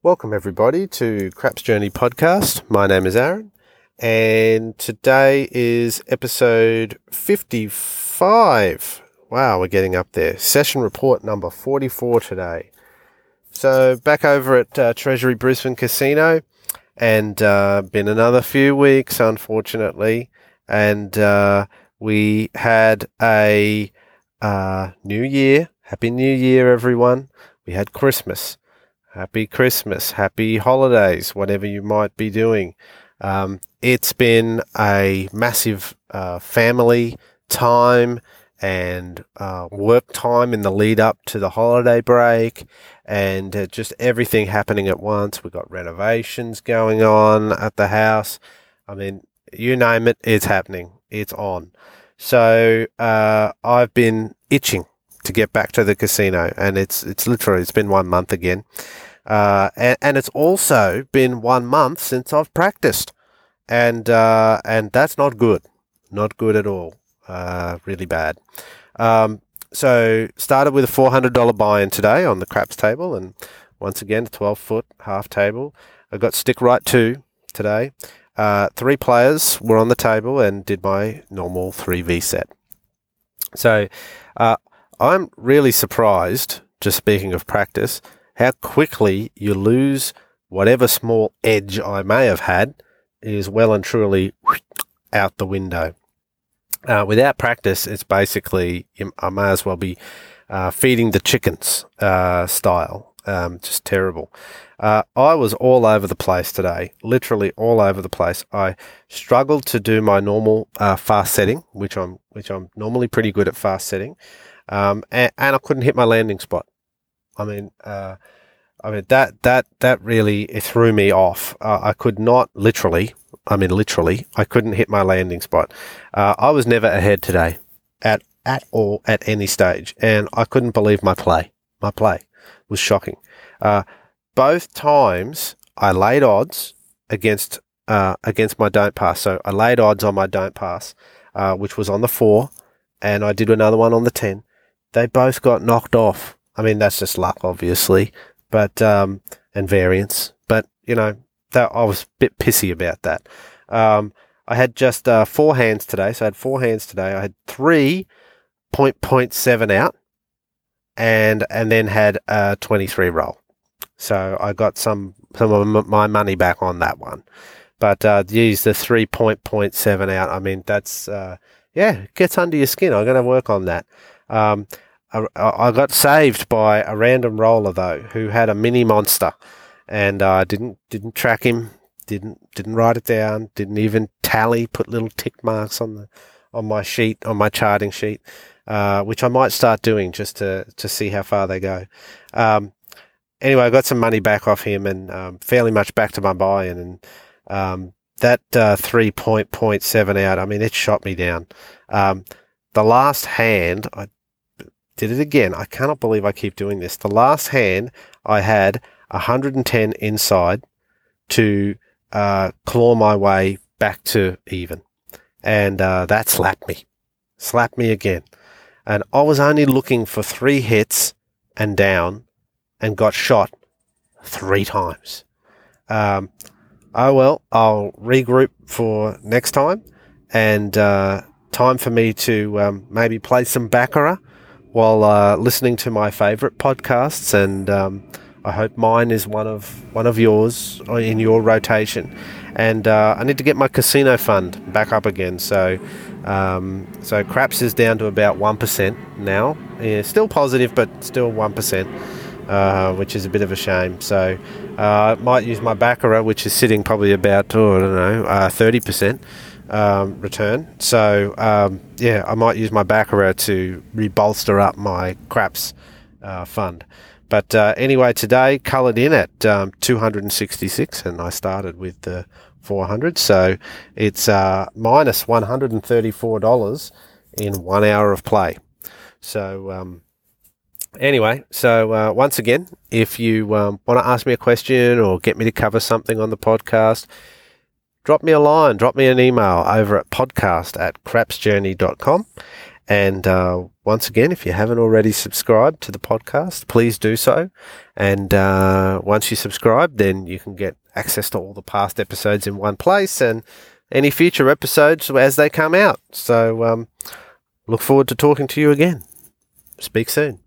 Welcome, everybody, to Craps Journey podcast. My name is Aaron, and today is episode 55. Wow, we're getting up there. Session report number 44 today. So, back over at uh, Treasury Brisbane Casino, and uh, been another few weeks, unfortunately, and uh, we had a uh, new year. Happy New Year, everyone. We had Christmas happy Christmas, happy holidays, whatever you might be doing. Um, it's been a massive uh, family time and uh, work time in the lead up to the holiday break and uh, just everything happening at once. We've got renovations going on at the house. I mean, you name it, it's happening. It's on. So uh, I've been itching to get back to the casino, and it's it's literally it's been one month again, uh, and, and, it's also been one month since I've practiced, and uh, and that's not good, not good at all, uh, really bad. Um, so started with a four hundred dollar buy-in today on the craps table, and once again twelve foot half table. I got stick right two today. Uh, three players were on the table and did my normal 3v set. So uh, I'm really surprised, just speaking of practice, how quickly you lose whatever small edge I may have had is well and truly out the window. Uh, without practice, it's basically, I may as well be uh, feeding the chickens uh, style. Um, just terrible. Uh, I was all over the place today, literally all over the place. I struggled to do my normal uh, fast setting, which I'm which I'm normally pretty good at fast setting um, and, and, I couldn't hit my landing spot. I mean, uh, I mean that that that really threw me off. Uh, I could not literally, I mean literally, I couldn't hit my landing spot. Uh, I was never ahead today, at at all at any stage, and I couldn't believe my play. My play was shocking. Uh, both times I laid odds against uh, against my don't pass. So I laid odds on my don't pass, uh, which was on the four, and I did another one on the ten they both got knocked off. I mean, that's just luck, obviously, but um, and variance. But you know, that I was a bit pissy about that. Um, I had just uh, four hands today, so I had four hands today. I had three point point seven out, and and then had a twenty three roll. So I got some some of my money back on that one. But uh, use the three point point seven out. I mean, that's uh, yeah, gets under your skin. I'm going to work on that. Um, I, got saved by a random roller though, who had a mini monster, and I uh, didn't didn't track him, didn't didn't write it down, didn't even tally, put little tick marks on the on my sheet on my charting sheet, uh, which I might start doing just to to see how far they go. Um, anyway, I got some money back off him and um, fairly much back to my buy-in, and um, that uh, three point point seven out. I mean, it shot me down. Um, the last hand, I did it again. I cannot believe I keep doing this. The last hand, I had 110 inside to uh, claw my way back to even. And uh, that slapped me. Slapped me again. And I was only looking for three hits and down and got shot three times. Um, oh well, I'll regroup for next time and uh, time for me to um, maybe play some Baccarat while uh, listening to my favourite podcasts, and um, I hope mine is one of one of yours in your rotation. And uh, I need to get my casino fund back up again. So, um, so craps is down to about one percent now. Yeah, still positive, but still one percent, uh, which is a bit of a shame. So, uh, I might use my baccarat, which is sitting probably about oh, I don't know uh, thirty percent um, return. So um, yeah, I might use my Baccarat to rebolster up my craps uh, fund. But uh, anyway, today coloured in at um, 266, and I started with the 400. So it's uh, minus $134 in one hour of play. So um, anyway, so uh, once again, if you um, want to ask me a question or get me to cover something on the podcast, drop me a line, drop me an email over at podcast at crapsjourney.com. And uh, once again, if you haven't already subscribed to the podcast, please do so. And uh, once you subscribe, then you can get access to all the past episodes in one place and any future episodes as they come out. So um, look forward to talking to you again. Speak soon.